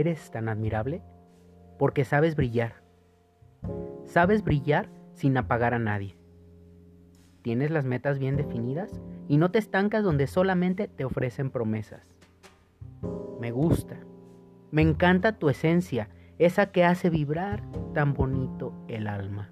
eres tan admirable? Porque sabes brillar. Sabes brillar sin apagar a nadie. Tienes las metas bien definidas y no te estancas donde solamente te ofrecen promesas. Me gusta. Me encanta tu esencia, esa que hace vibrar tan bonito el alma.